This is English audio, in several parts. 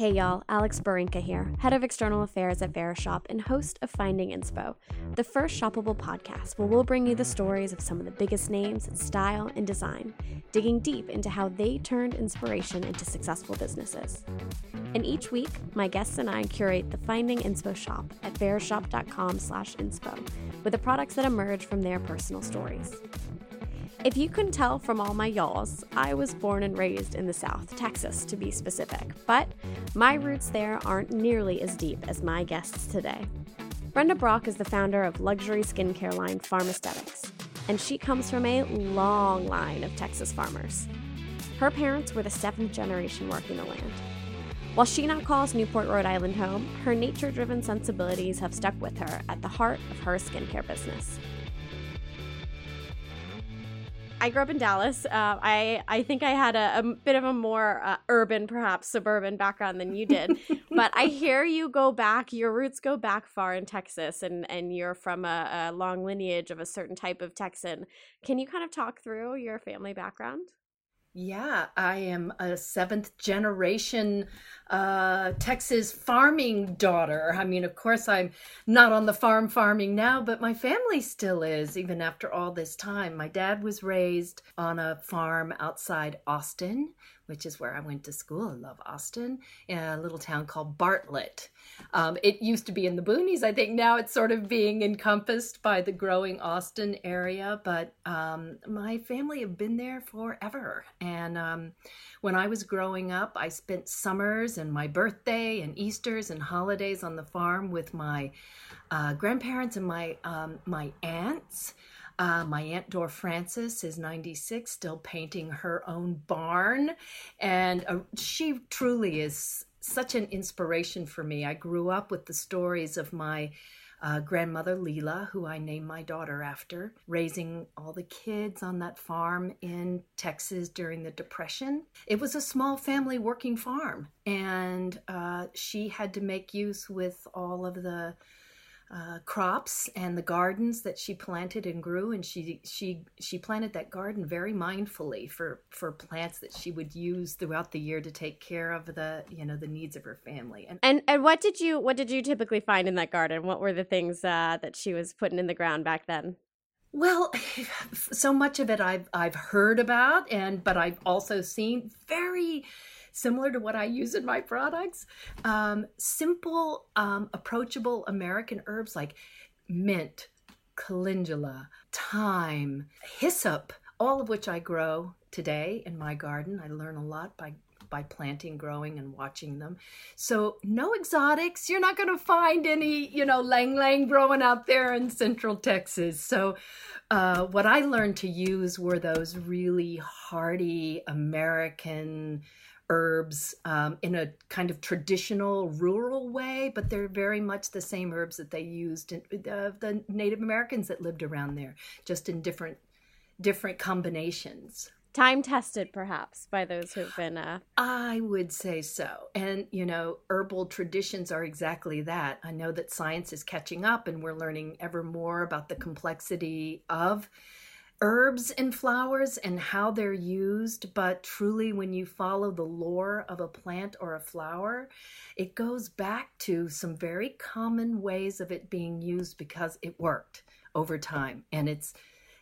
Hey y'all, Alex Barinka here, head of external affairs at Verishop and host of Finding Inspo, the first shoppable podcast where we'll bring you the stories of some of the biggest names in style and design, digging deep into how they turned inspiration into successful businesses. And each week, my guests and I curate the Finding Inspo shop at verishop.com slash inspo with the products that emerge from their personal stories. If you couldn't tell from all my y'alls, I was born and raised in the South, Texas to be specific, but my roots there aren't nearly as deep as my guests today. Brenda Brock is the founder of luxury skincare line Farmaesthetics, and she comes from a long line of Texas farmers. Her parents were the seventh generation working the land. While she now calls Newport, Rhode Island home, her nature driven sensibilities have stuck with her at the heart of her skincare business. I grew up in Dallas. Uh, I I think I had a, a bit of a more uh, urban, perhaps suburban background than you did. but I hear you go back. Your roots go back far in Texas, and and you're from a, a long lineage of a certain type of Texan. Can you kind of talk through your family background? Yeah, I am a seventh generation uh, Texas farming daughter. I mean, of course, I'm not on the farm farming now, but my family still is, even after all this time. My dad was raised on a farm outside Austin, which is where I went to school. I love Austin, in a little town called Bartlett. Um, it used to be in the boonies. I think now it's sort of being encompassed by the growing Austin area. But um, my family have been there forever. And um, when I was growing up, I spent summers and my birthday and Easter's and holidays on the farm with my uh, grandparents and my um, my aunts. Uh, my Aunt Dor Francis is 96, still painting her own barn. And uh, she truly is such an inspiration for me. I grew up with the stories of my uh, grandmother Leela, who I named my daughter after, raising all the kids on that farm in Texas during the Depression. It was a small family working farm, and uh, she had to make use with all of the uh, crops and the gardens that she planted and grew and she she she planted that garden very mindfully for for plants that she would use throughout the year to take care of the you know the needs of her family. And and, and what did you what did you typically find in that garden? What were the things uh, that she was putting in the ground back then? Well, so much of it I've I've heard about and but I've also seen very similar to what I use in my products. Um, simple, um, approachable American herbs like mint, calendula, thyme, hyssop, all of which I grow today in my garden. I learn a lot by by planting, growing, and watching them. So no exotics. You're not going to find any, you know, ylang ylang growing out there in Central Texas. So uh, what I learned to use were those really hardy American herbs um, in a kind of traditional rural way, but they're very much the same herbs that they used in uh, the Native Americans that lived around there, just in different different combinations. Time tested, perhaps, by those who've been. Uh... I would say so. And, you know, herbal traditions are exactly that. I know that science is catching up and we're learning ever more about the complexity of herbs and flowers and how they're used, but truly, when you follow the lore of a plant or a flower, it goes back to some very common ways of it being used because it worked over time. And it's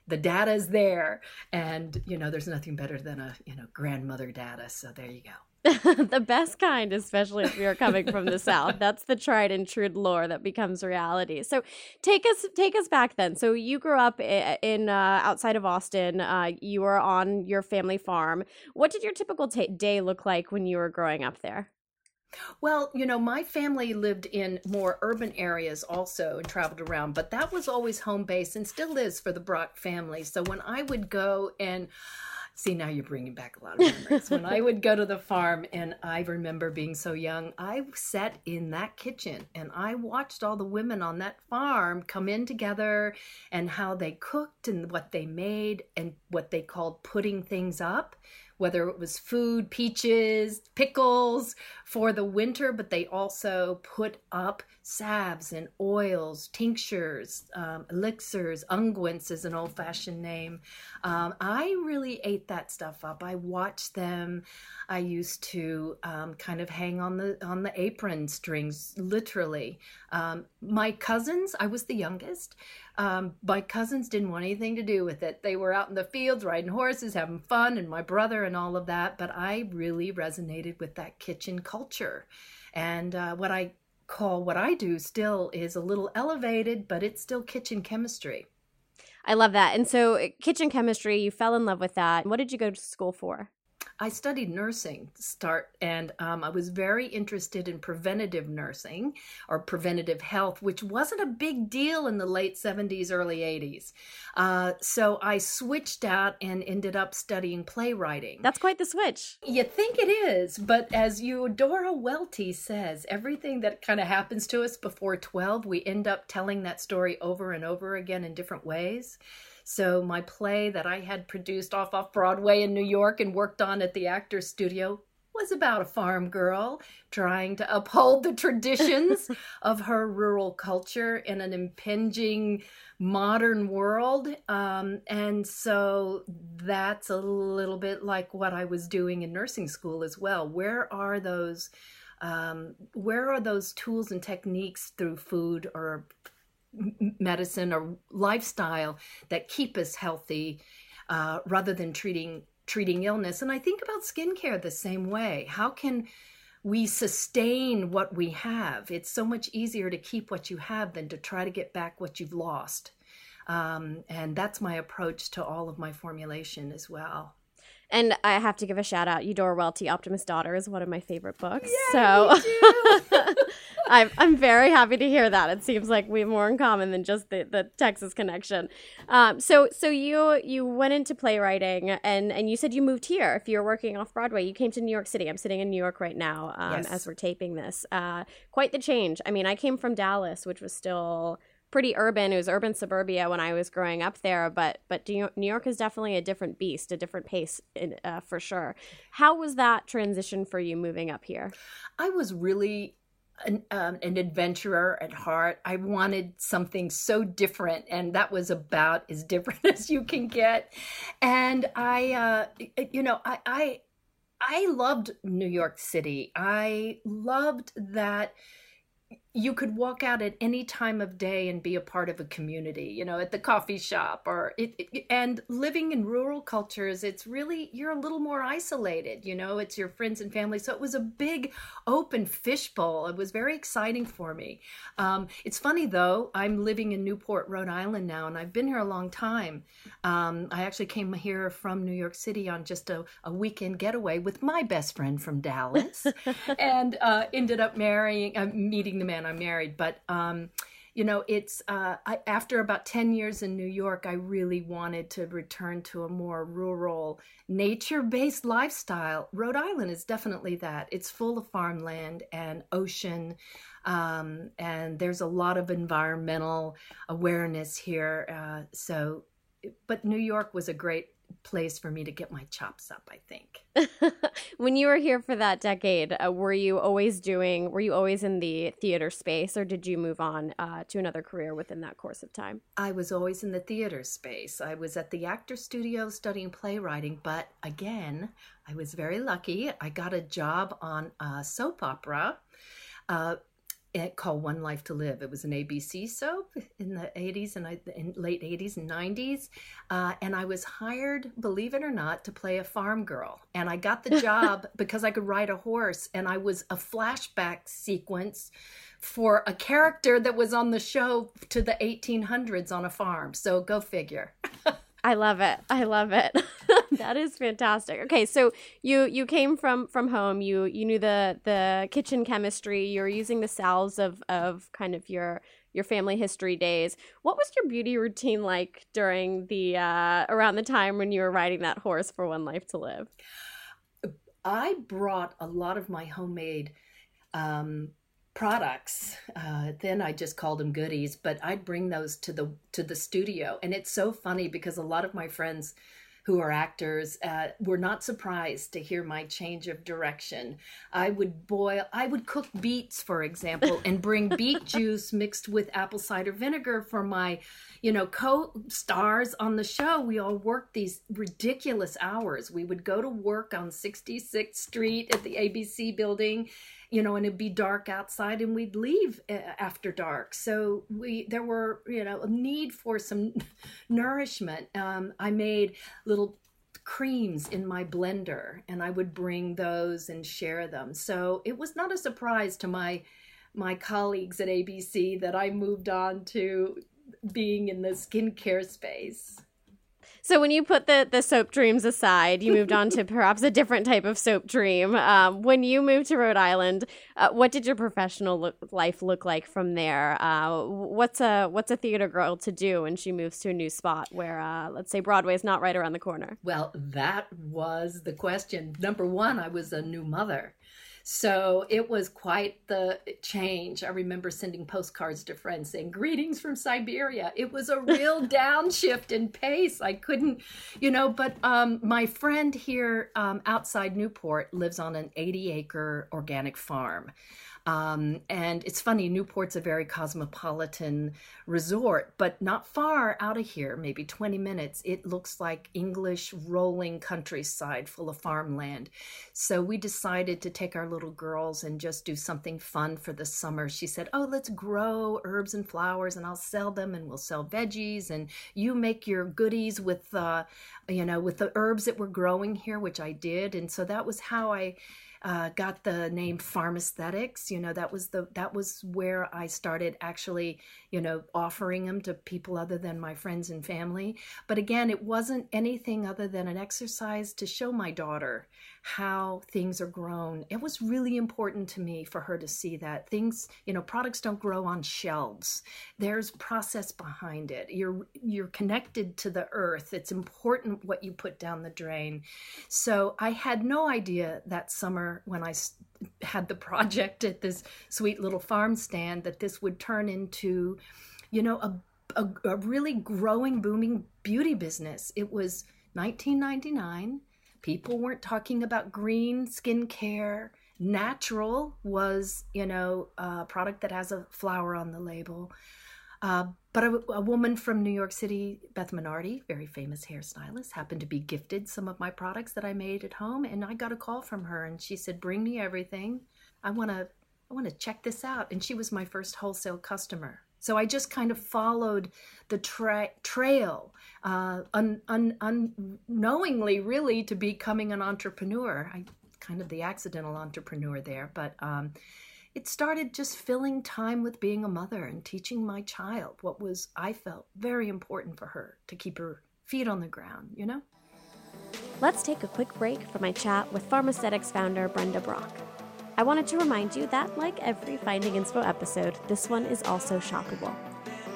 the data is there, and you know, there's nothing better than a you know grandmother data. So there you go. the best kind, especially if you're coming from the south. That's the tried and true lore that becomes reality. So take us take us back then. So you grew up in uh, outside of Austin. Uh, you were on your family farm. What did your typical t- day look like when you were growing up there? Well, you know, my family lived in more urban areas also and traveled around, but that was always home base and still is for the Brock family. So when I would go and See, now you're bringing back a lot of memories. when I would go to the farm, and I remember being so young, I sat in that kitchen and I watched all the women on that farm come in together and how they cooked and what they made and what they called putting things up whether it was food, peaches, pickles for the winter, but they also put up salves and oils, tinctures, um, elixirs, unguents is an old fashioned name. Um, I really ate that stuff up. I watched them. I used to um, kind of hang on the on the apron strings, literally. Um, my cousins, I was the youngest. Um, my cousins didn't want anything to do with it. They were out in the fields riding horses, having fun, and my brother and all of that. But I really resonated with that kitchen culture. And uh, what I call what I do still is a little elevated, but it's still kitchen chemistry. I love that. And so, uh, kitchen chemistry, you fell in love with that. What did you go to school for? I studied nursing to start, and um, I was very interested in preventative nursing or preventative health, which wasn't a big deal in the late 70s, early 80s. Uh, so I switched out and ended up studying playwriting. That's quite the switch. You think it is, but as Eudora Welty says, everything that kind of happens to us before 12, we end up telling that story over and over again in different ways. So my play that I had produced off off Broadway in New York and worked on at the Actors Studio was about a farm girl trying to uphold the traditions of her rural culture in an impinging modern world. Um, and so that's a little bit like what I was doing in nursing school as well. Where are those? Um, where are those tools and techniques through food or medicine or lifestyle that keep us healthy uh, rather than treating treating illness. And i think about skincare the same way. How can we sustain what we have? It's so much easier to keep what you have than to try to get back what you've lost. Um, and that's my approach to all of my formulation as well and I have to give a shout out. Eudora Welty, Optimist Daughter, is one of my favorite books. Yeah, so I'm, I'm very happy to hear that. It seems like we have more in common than just the, the Texas connection. Um, so so you you went into playwriting and and you said you moved here. If you're working off Broadway, you came to New York City. I'm sitting in New York right now um, yes. as we're taping this. Uh, quite the change. I mean, I came from Dallas, which was still pretty urban. It was urban suburbia when I was growing up there, but but New York is definitely a different beast, a different pace uh, for sure. How was that transition for you moving up here? I was really an, um, an adventurer at heart. I wanted something so different, and that was about as different as you can get. And I, uh, you know, I, I, I loved New York City. I loved that you could walk out at any time of day and be a part of a community you know at the coffee shop or it, it, and living in rural cultures it's really you're a little more isolated you know it's your friends and family. So it was a big open fishbowl. It was very exciting for me. Um, it's funny though i'm living in newport rhode island now and i've been here a long time. Um, i actually came here from new york city on just a, a weekend getaway with my best friend from dallas and uh, ended up marrying uh, meeting the man I'm married, but um, you know, it's uh, I, after about 10 years in New York, I really wanted to return to a more rural, nature based lifestyle. Rhode Island is definitely that. It's full of farmland and ocean, um, and there's a lot of environmental awareness here. Uh, so, but New York was a great place for me to get my chops up, I think. when you were here for that decade, uh, were you always doing, were you always in the theater space or did you move on uh, to another career within that course of time? I was always in the theater space. I was at the actor studio studying playwriting, but again, I was very lucky. I got a job on a soap opera. Uh, called One Life to Live. It was an ABC soap in the 80s and I, in late 80s and 90s. Uh, and I was hired, believe it or not, to play a farm girl. And I got the job because I could ride a horse. And I was a flashback sequence for a character that was on the show to the 1800s on a farm. So go figure. I love it. I love it. that is fantastic. Okay, so you you came from from home. You you knew the the kitchen chemistry. You were using the salves of of kind of your your family history days. What was your beauty routine like during the uh, around the time when you were riding that horse for One Life to Live? I brought a lot of my homemade um, products. Uh, then I just called them goodies, but I'd bring those to the to the studio, and it's so funny because a lot of my friends who are actors uh, were not surprised to hear my change of direction. I would boil, I would cook beets, for example, and bring beet juice mixed with apple cider vinegar for my, you know, co-stars on the show. We all worked these ridiculous hours. We would go to work on 66th Street at the ABC building you know, and it'd be dark outside and we'd leave uh, after dark. So we, there were, you know, a need for some nourishment. Um, I made little creams in my blender and I would bring those and share them. So it was not a surprise to my, my colleagues at ABC that I moved on to being in the skincare space. So when you put the the soap dreams aside, you moved on to perhaps a different type of soap dream. Um, when you moved to Rhode Island, uh, what did your professional look, life look like from there? Uh, what's a what's a theater girl to do when she moves to a new spot where, uh, let's say, Broadway is not right around the corner? Well, that was the question. Number one, I was a new mother. So it was quite the change. I remember sending postcards to friends saying, Greetings from Siberia. It was a real downshift in pace. I couldn't, you know, but um, my friend here um, outside Newport lives on an 80 acre organic farm. Um, and it's funny, Newport's a very cosmopolitan resort, but not far out of here, maybe 20 minutes. It looks like English rolling countryside full of farmland. So we decided to take our little girls and just do something fun for the summer. She said, Oh, let's grow herbs and flowers and I'll sell them and we'll sell veggies and you make your goodies with, uh, you know, with the herbs that we're growing here, which I did. And so that was how I uh, got the name Farmaesthetics. You know, that was the that was where I started actually, you know, offering them to people other than my friends and family. But again, it wasn't anything other than an exercise to show my daughter how things are grown. It was really important to me for her to see that things, you know, products don't grow on shelves. There's process behind it. You're you're connected to the earth. It's important what you put down the drain. So I had no idea that summer when I had the project at this sweet little farm stand that this would turn into, you know, a a, a really growing, booming beauty business. It was 1999 people weren't talking about green skincare. Natural was, you know, a product that has a flower on the label. Uh, but a, a, woman from New York City, Beth Minardi, very famous hairstylist, happened to be gifted some of my products that I made at home, and I got a call from her, and she said, "Bring me everything. I want to, I want to check this out." And she was my first wholesale customer. So I just kind of followed the tra- trail, uh, un- un- unknowingly, really, to becoming an entrepreneur. I kind of the accidental entrepreneur there, but um, it started just filling time with being a mother and teaching my child what was I felt very important for her to keep her feet on the ground. You know. Let's take a quick break for my chat with Farmaesthetics founder Brenda Brock. I wanted to remind you that, like every Finding Inspo episode, this one is also shoppable.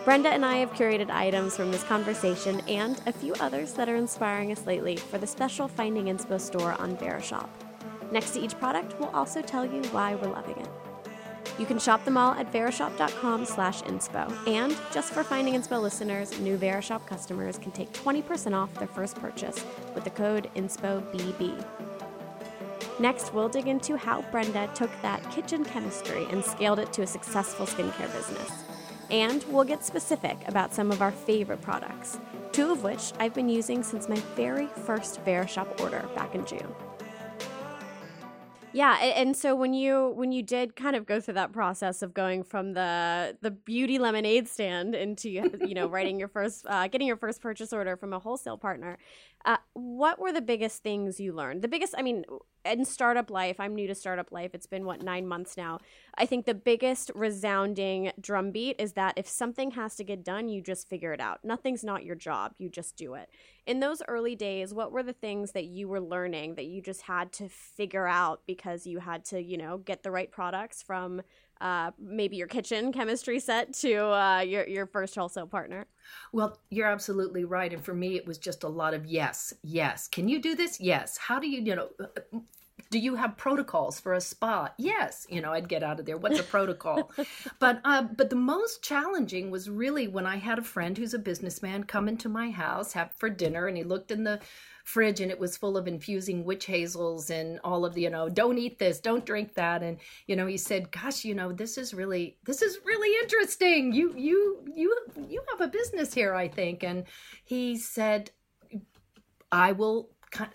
Brenda and I have curated items from this conversation and a few others that are inspiring us lately for the special Finding Inspo store on Verishop. Next to each product, we'll also tell you why we're loving it. You can shop them all at verishop.com slash inspo. And just for Finding Inspo listeners, new Verishop customers can take 20% off their first purchase with the code INSPOBB. Next, we'll dig into how Brenda took that kitchen chemistry and scaled it to a successful skincare business. And we'll get specific about some of our favorite products, two of which I've been using since my very first Verishop order back in June. Yeah, and so when you when you did kind of go through that process of going from the the beauty lemonade stand into you know writing your first uh, getting your first purchase order from a wholesale partner, uh, what were the biggest things you learned? The biggest, I mean, in startup life, I'm new to startup life. It's been what nine months now. I think the biggest resounding drumbeat is that if something has to get done, you just figure it out. Nothing's not your job. You just do it. In those early days, what were the things that you were learning that you just had to figure out because you had to, you know, get the right products from uh, maybe your kitchen chemistry set to uh, your your first wholesale partner? Well, you're absolutely right, and for me, it was just a lot of yes, yes. Can you do this? Yes. How do you, you know? Do you have protocols for a spa? Yes you know i'd get out of there. What's a protocol? But uh, but the most challenging was really when i had a friend who's a businessman come into my house have for dinner and he looked in the fridge and it was full of infusing witch hazels and all of the you know don't eat this don't drink that. And you know he said gosh you know this is really this is really interesting. You you you you have a business here i think. And he said i will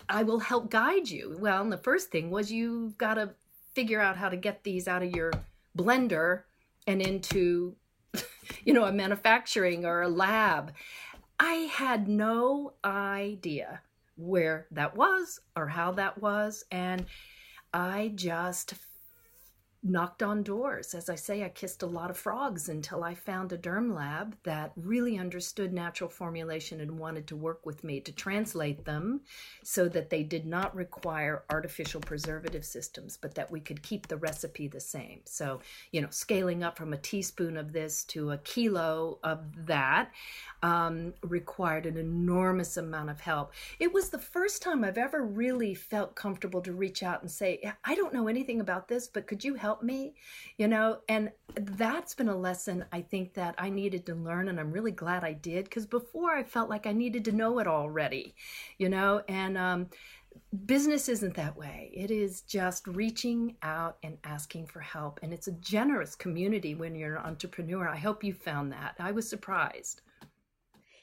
i will help guide you well and the first thing was you've got to figure out how to get these out of your blender and into you know a manufacturing or a lab i had no idea where that was or how that was. And I just knocked on doors. As I say, I kissed a lot of frogs until I found a derm lab that really understood natural formulation and wanted to work with me to translate them so that they did not require artificial preservative systems, but that we could keep the recipe the same. So, you know, scaling up from a teaspoon of this to a kilo of that um, required an enormous amount of help. It was the first time I've ever really felt comfortable to reach out and say, I don't know anything about this, but could you help? Help me you know? And that's been a lesson i think that i needed to learn and i'm really glad i did because before i felt like i needed to know it already you know? And um, business isn't that way. It is just reaching out and asking for help and it's a generous community when you're an entrepreneur. I hope you found that. I was surprised.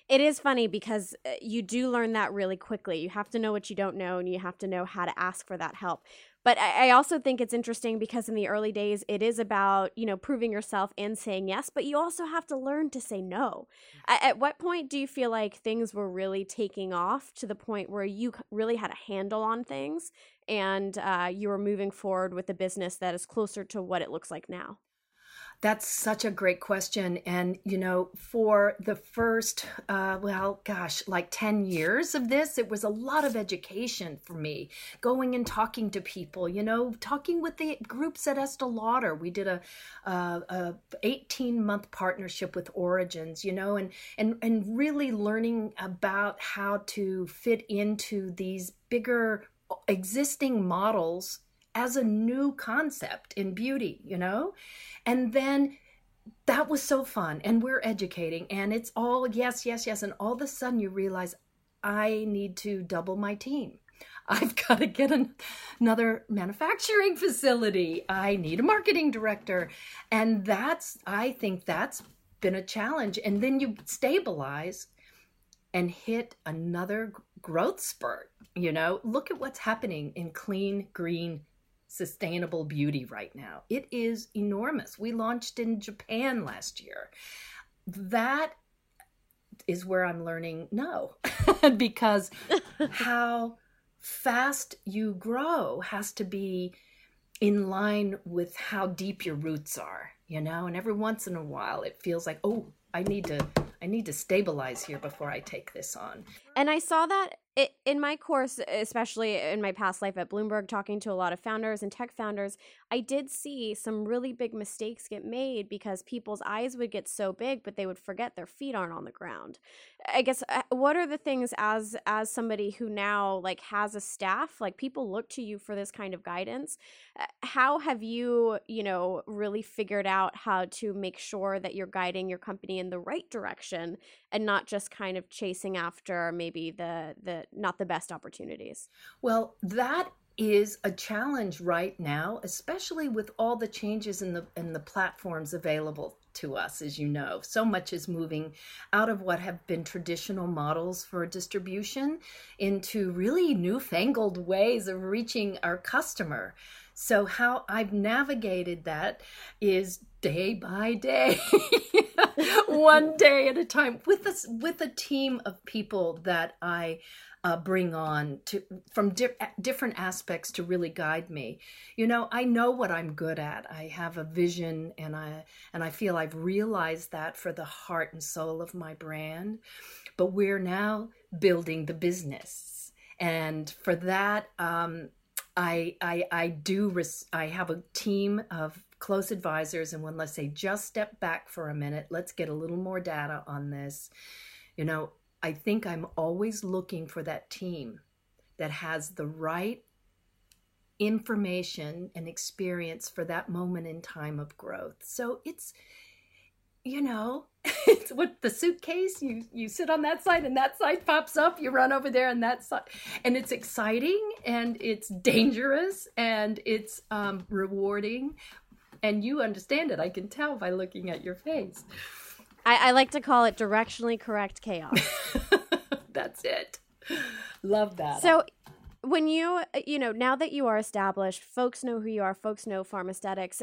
It is funny because uh, you do learn that really quickly. You have to know what you don't know and you have to know how to ask for that help. But I, also think it's interesting because in the early days, it is about, you know, proving yourself and saying yes, but you also have to learn to say no. At, at what point do you feel like things were really taking off to the point where you really had a handle on things and uh, you were moving forward with a business that is closer to what it looks like now? That's such a great question. And, you know, for the first, uh, well, gosh, like 10 years of this, it was a lot of education for me, going and talking to people, you know, talking with the groups at Estee Lauder. We did a, a, a 18 month partnership with Origins, you know, and, and, and really learning about how to fit into these bigger existing models as a new concept in beauty, you know? And then that was so fun. And we're educating, and it's all yes, yes, yes. And all of a sudden you realize I need to double my team. I've got to get an, another manufacturing facility. I need a marketing director. And that's, I think that's been a challenge. And then you stabilize and hit another growth spurt. You know, look at what's happening in clean, green sustainable beauty right now. It is enormous. We launched in Japan last year. That is where I'm learning no, because how fast you grow has to be in line with how deep your roots are, you know? And every once in a while it feels like, oh, I need to I need to stabilize here before I take this on. And I saw that it, in my course, especially in my past life at Bloomberg, talking to a lot of founders and tech founders, I did see some really big mistakes get made because people's eyes would get so big, but they would forget their feet aren't on the ground. I guess uh, what are the things as as somebody who now like has a staff, like people look to you for this kind of guidance. Uh, how have you, you know, really figured out how to make sure that you're guiding your company in the right direction and not just kind of chasing after maybe the the not the best opportunities? Well, that is a challenge right now, especially with all the changes in the in the platforms available to us, as you know. So much is moving out of what have been traditional models for distribution into really newfangled ways of reaching our customer. So how I've navigated that is day by day, one day at a time, with a, with a team of people that I uh, bring on to from di- different aspects to really guide me. You know, I know what I'm good at. I have a vision, and I and I feel I've realized that for the heart and soul of my brand. But we're now building the business, and for that, um, I I I do. Res- I have a team of close advisors, and when let's say just step back for a minute, let's get a little more data on this. You know, I think I'm always looking for that team that has the right information and experience for that moment in time of growth. So it's, you know, it's what the suitcase you you sit on that side and that side pops up you run over there and that side and it's exciting and it's dangerous and it's um, rewarding and you understand it i can tell by looking at your face I, I like to call it directionally correct chaos. That's it. Love that. So when you you know now that you are established folks know who you are folks know Farmaesthetics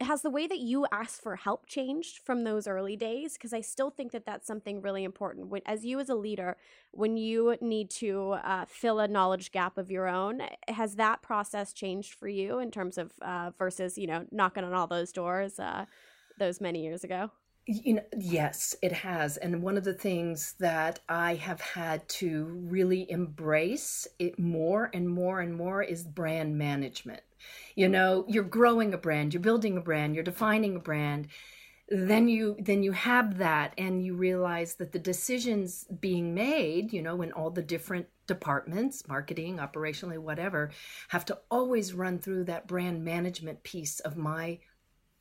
has the way that you ask for help changed from those early days? Because i still think that that's something really important. When, as you as a leader when you need to uh, fill a knowledge gap of your own has that process changed for you in terms of uh, versus you know knocking on all those doors uh, those many years ago you know, yes, it has. And one of the things that I have had to really embrace it more and more and more is brand management. You know, you're growing a brand, you're building a brand, you're defining a brand. Then you then you have that and you realize that the decisions being made, you know, in all the different departments, marketing, operationally, whatever, have to always run through that brand management piece of my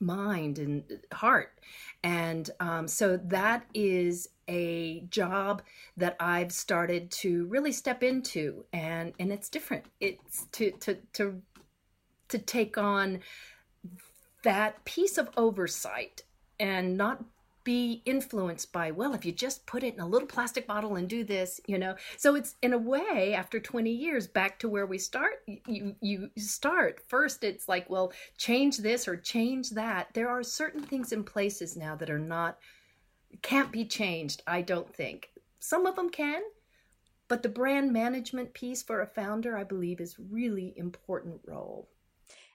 mind and heart. And um, so that is a job that I've started to really step into, and and it's different. It's to to to to take on that piece of oversight and not be influenced by well if you just put it in a little plastic bottle and do this you know? So it's in a way after 20 years back to where we start you you start. First it's like well change this or change that. There are certain things in places now that are not can't be changed i don't think. Some of them can but the brand management piece for a founder i believe is really important role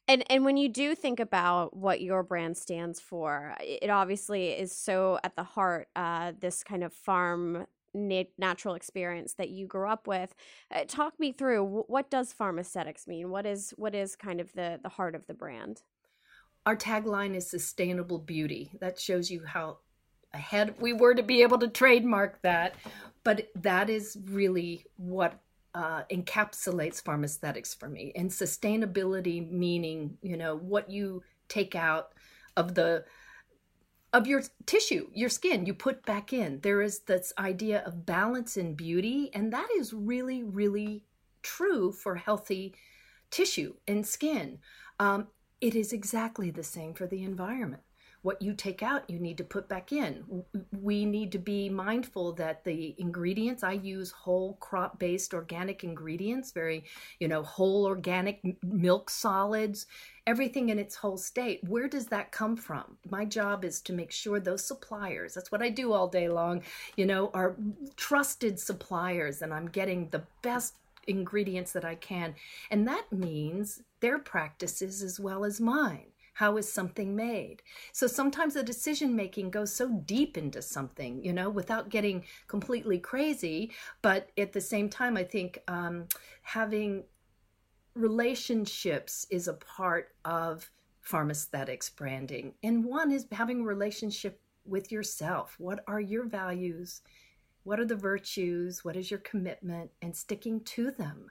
and and when you do think about what your brand stands for, it obviously is so at the heart uh, this kind of farm natural experience that you grew up with. Uh, talk me through what does Farmaesthetics mean? What is what is kind of the the heart of the brand? Our tagline is sustainable beauty. That shows you how ahead we were to be able to trademark that. But that is really what uh, encapsulates Farmaesthetics for me. And sustainability meaning you know what you take out of the of your tissue your skin you put back in. There is this idea of balance and beauty and that is really really true for healthy tissue and skin. Um, it is exactly the same for the environment what you take out, you need to put back in. We need to be mindful that the ingredients I use whole crop based organic ingredients, very, you know, whole organic milk solids, everything in its whole state. Where does that come from? My job is to make sure those suppliers, that's what I do all day long, you know, are trusted suppliers and I'm getting the best ingredients that I can. And that means their practices as well as mine. How is something made? So sometimes the decision making goes so deep into something, you know, without getting completely crazy. But at the same time, I think um, having relationships is a part of Farmaesthetics branding. And one is having a relationship with yourself. What are your values? What are the virtues? What is your commitment? And sticking to them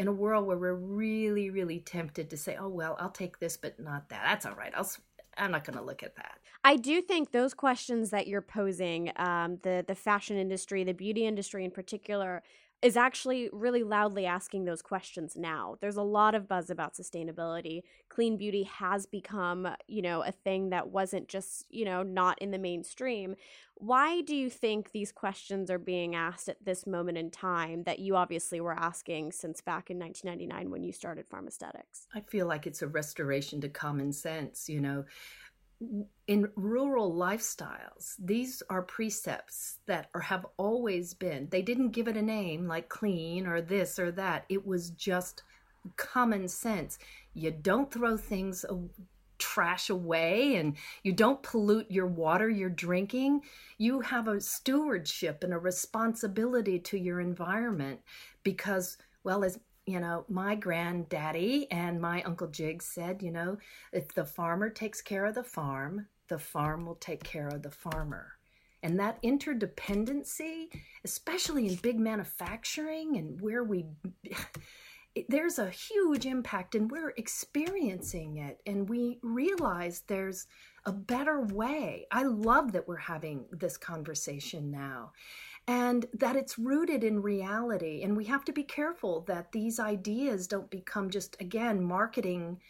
in a world where we're really, really tempted to say, oh, well, I'll take this, but not that. That's all right. I'll, I'm not going to look at that. I do think those questions that you're posing, um, the the fashion industry, the beauty industry in particular, is actually really loudly asking those questions now. There's a lot of buzz about sustainability. Clean beauty has become, you know, a thing that wasn't just, you know, not in the mainstream. Why do you think these questions are being asked at this moment in time that you obviously were asking since back in 1999 when you started Farmaesthetics? I feel like it's a restoration to common sense, you know in rural lifestyles, these are precepts that are, have always been. They didn't give it a name like clean or this or that. It was just common sense. You don't throw things trash away and you don't pollute your water you're drinking. You have a stewardship and a responsibility to your environment because well as you know, my granddaddy and my Uncle Jig said, you know, if the farmer takes care of the farm, the farm will take care of the farmer. And that interdependency, especially in big manufacturing and where we, there's a huge impact and we're experiencing it and we realize there's a better way. I love that we're having this conversation now and that it's rooted in reality. And we have to be careful that these ideas don't become just, again, marketing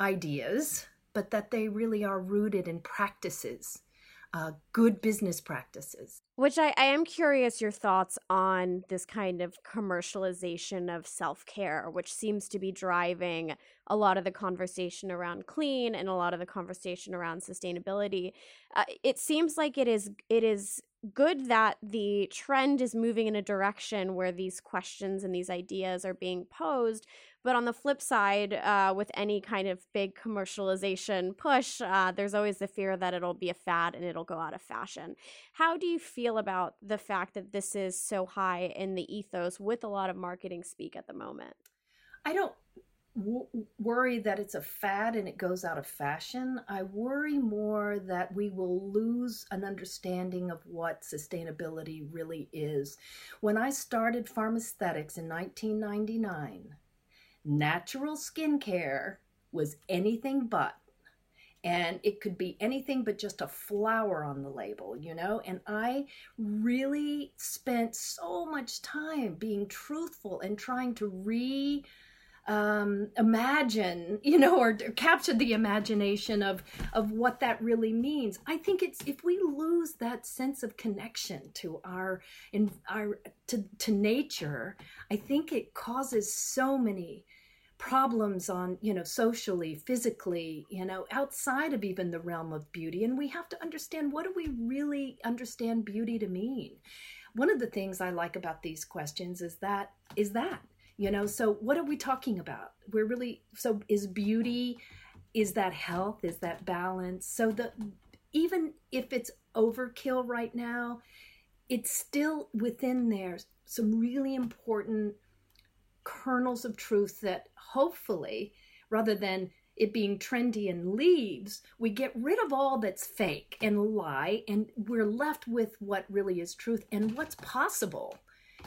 ideas, but that they really are rooted in practices uh, good business practices. Which I, I am curious your thoughts on this kind of commercialization of self care, which seems to be driving a lot of the conversation around clean and a lot of the conversation around sustainability. Uh, it seems like it is it is good that the trend is moving in a direction where these questions and these ideas are being posed. But on the flip side, uh, with any kind of big commercialization push, uh, there's always the fear that it'll be a fad and it'll go out of fashion. How do you feel about the fact that this is so high in the ethos with a lot of marketing speak at the moment? I don't w- worry that it's a fad and it goes out of fashion. I worry more that we will lose an understanding of what sustainability really is. When I started Farmaesthetics in 1999, natural skincare was anything but and it could be anything but just a flower on the label, you know? And I really spent so much time being truthful and trying to re um, imagine, you know, or, or capture the imagination of of what that really means. I think it's if we lose that sense of connection to our in our to to nature, I think it causes so many problems on you know socially physically you know outside of even the realm of beauty and we have to understand what do we really understand beauty to mean one of the things i like about these questions is that is that you know? So what are we talking about? We're really so is beauty is that health? Is that balance? So the even if it's overkill right now it's still within there some really important kernels of truth that hopefully rather than it being trendy and leaves, we get rid of all that's fake and lie, and we're left with what really is truth and what's possible,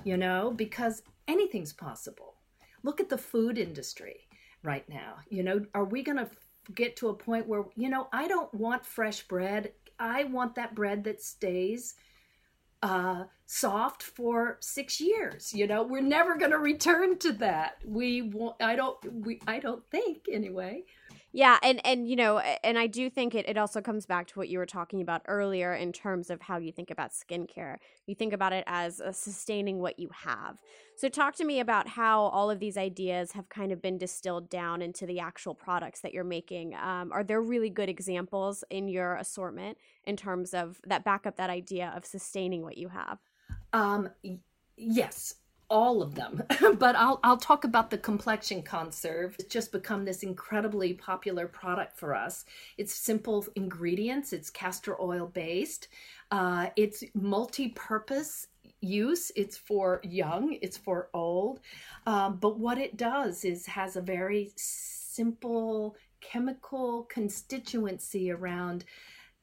you know, because anything's possible. Look at the food industry right now. You know, are we going to get to a point where, you know, I don't want fresh bread. I want that bread that stays uh, soft for six years. You know, we're never going to return to that. We. I don't. We. I don't think anyway. Yeah, and and you know, and I do think it it also comes back to what you were talking about earlier in terms of how you think about skincare. You think about it as sustaining what you have. So talk to me about how all of these ideas have kind of been distilled down into the actual products that you're making. Um, are there really good examples in your assortment in terms of that back up that idea of sustaining what you have? Um, yes, all of them, but I'll I'll talk about the complexion conserve. It's just become this incredibly popular product for us. It's simple ingredients. It's castor oil based. Uh, it's multi-purpose use. It's for young. It's for old. Um, but what it does is has a very simple chemical constituency around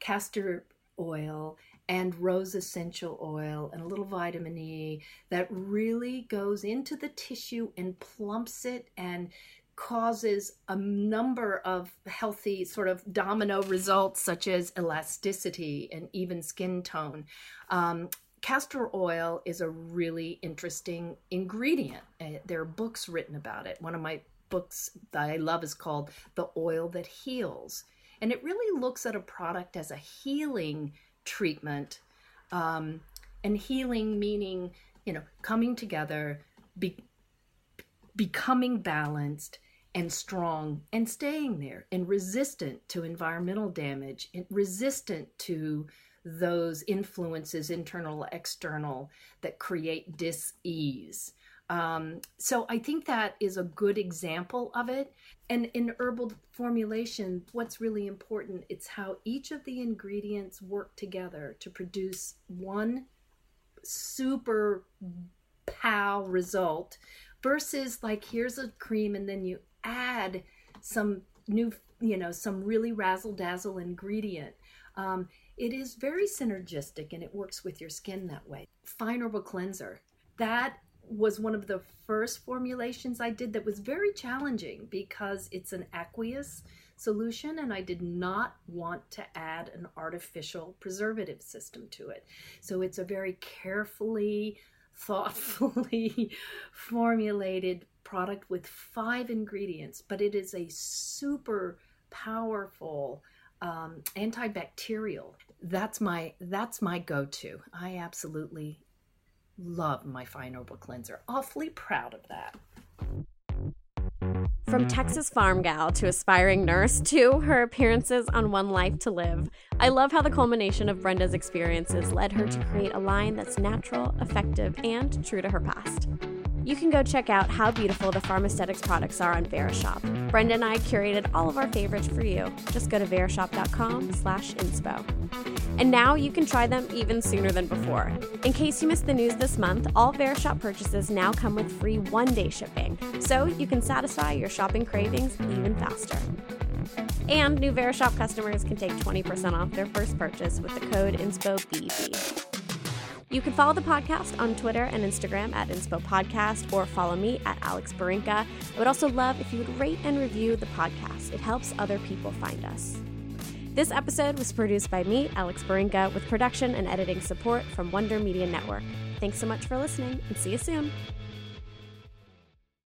castor oil and rose essential oil and a little vitamin E that really goes into the tissue and plumps it and causes a number of healthy sort of domino results such as elasticity and even skin tone. Um, castor oil is a really interesting ingredient. Uh, there are books written about it. One of my books that I love is called The Oil That Heals. And it really looks at a product as a healing treatment um, and healing meaning you know coming together be, becoming balanced and strong and staying there and resistant to environmental damage and resistant to those influences internal external that create dis-ease um, so I think that is a good example of it. And in herbal formulation, what's really important it's how each of the ingredients work together to produce one super pow result versus like here's a cream and then you add some new you know some really razzle dazzle ingredient um, it is very synergistic and it works with your skin that way fine herbal cleanser that was one of the first formulations I did that was very challenging because it's an aqueous solution and I did not want to add an artificial preservative system to it. So it's a very carefully, thoughtfully formulated product with five ingredients, but it is a super powerful um, antibacterial. That's my that's my go-to. I absolutely love my fine herbal cleanser. Awfully proud of that. From Texas farm gal to aspiring nurse to her appearances on One Life to Live, I love how the culmination of Brenda's experiences led her to create a line that's natural, effective, and true to her past. You can go check out how beautiful the Farmaesthetics products are on Verishop. Brenda and I curated all of our favorites for you. Just go to verishop.com slash inspo. And now you can try them even sooner than before. In case you missed the news this month, all Verishop purchases now come with free one-day shipping, so you can satisfy your shopping cravings even faster. And new Verishop customers can take 20% off their first purchase with the code INSPOBB. You can follow the podcast on Twitter and Instagram at Inspo Podcast or follow me at Alex Barinka. I would also love if you would rate and review the podcast. It helps other people find us. This episode was produced by me, Alex Barinka, with production and editing support from Wonder Media Network. Thanks so much for listening and see you soon.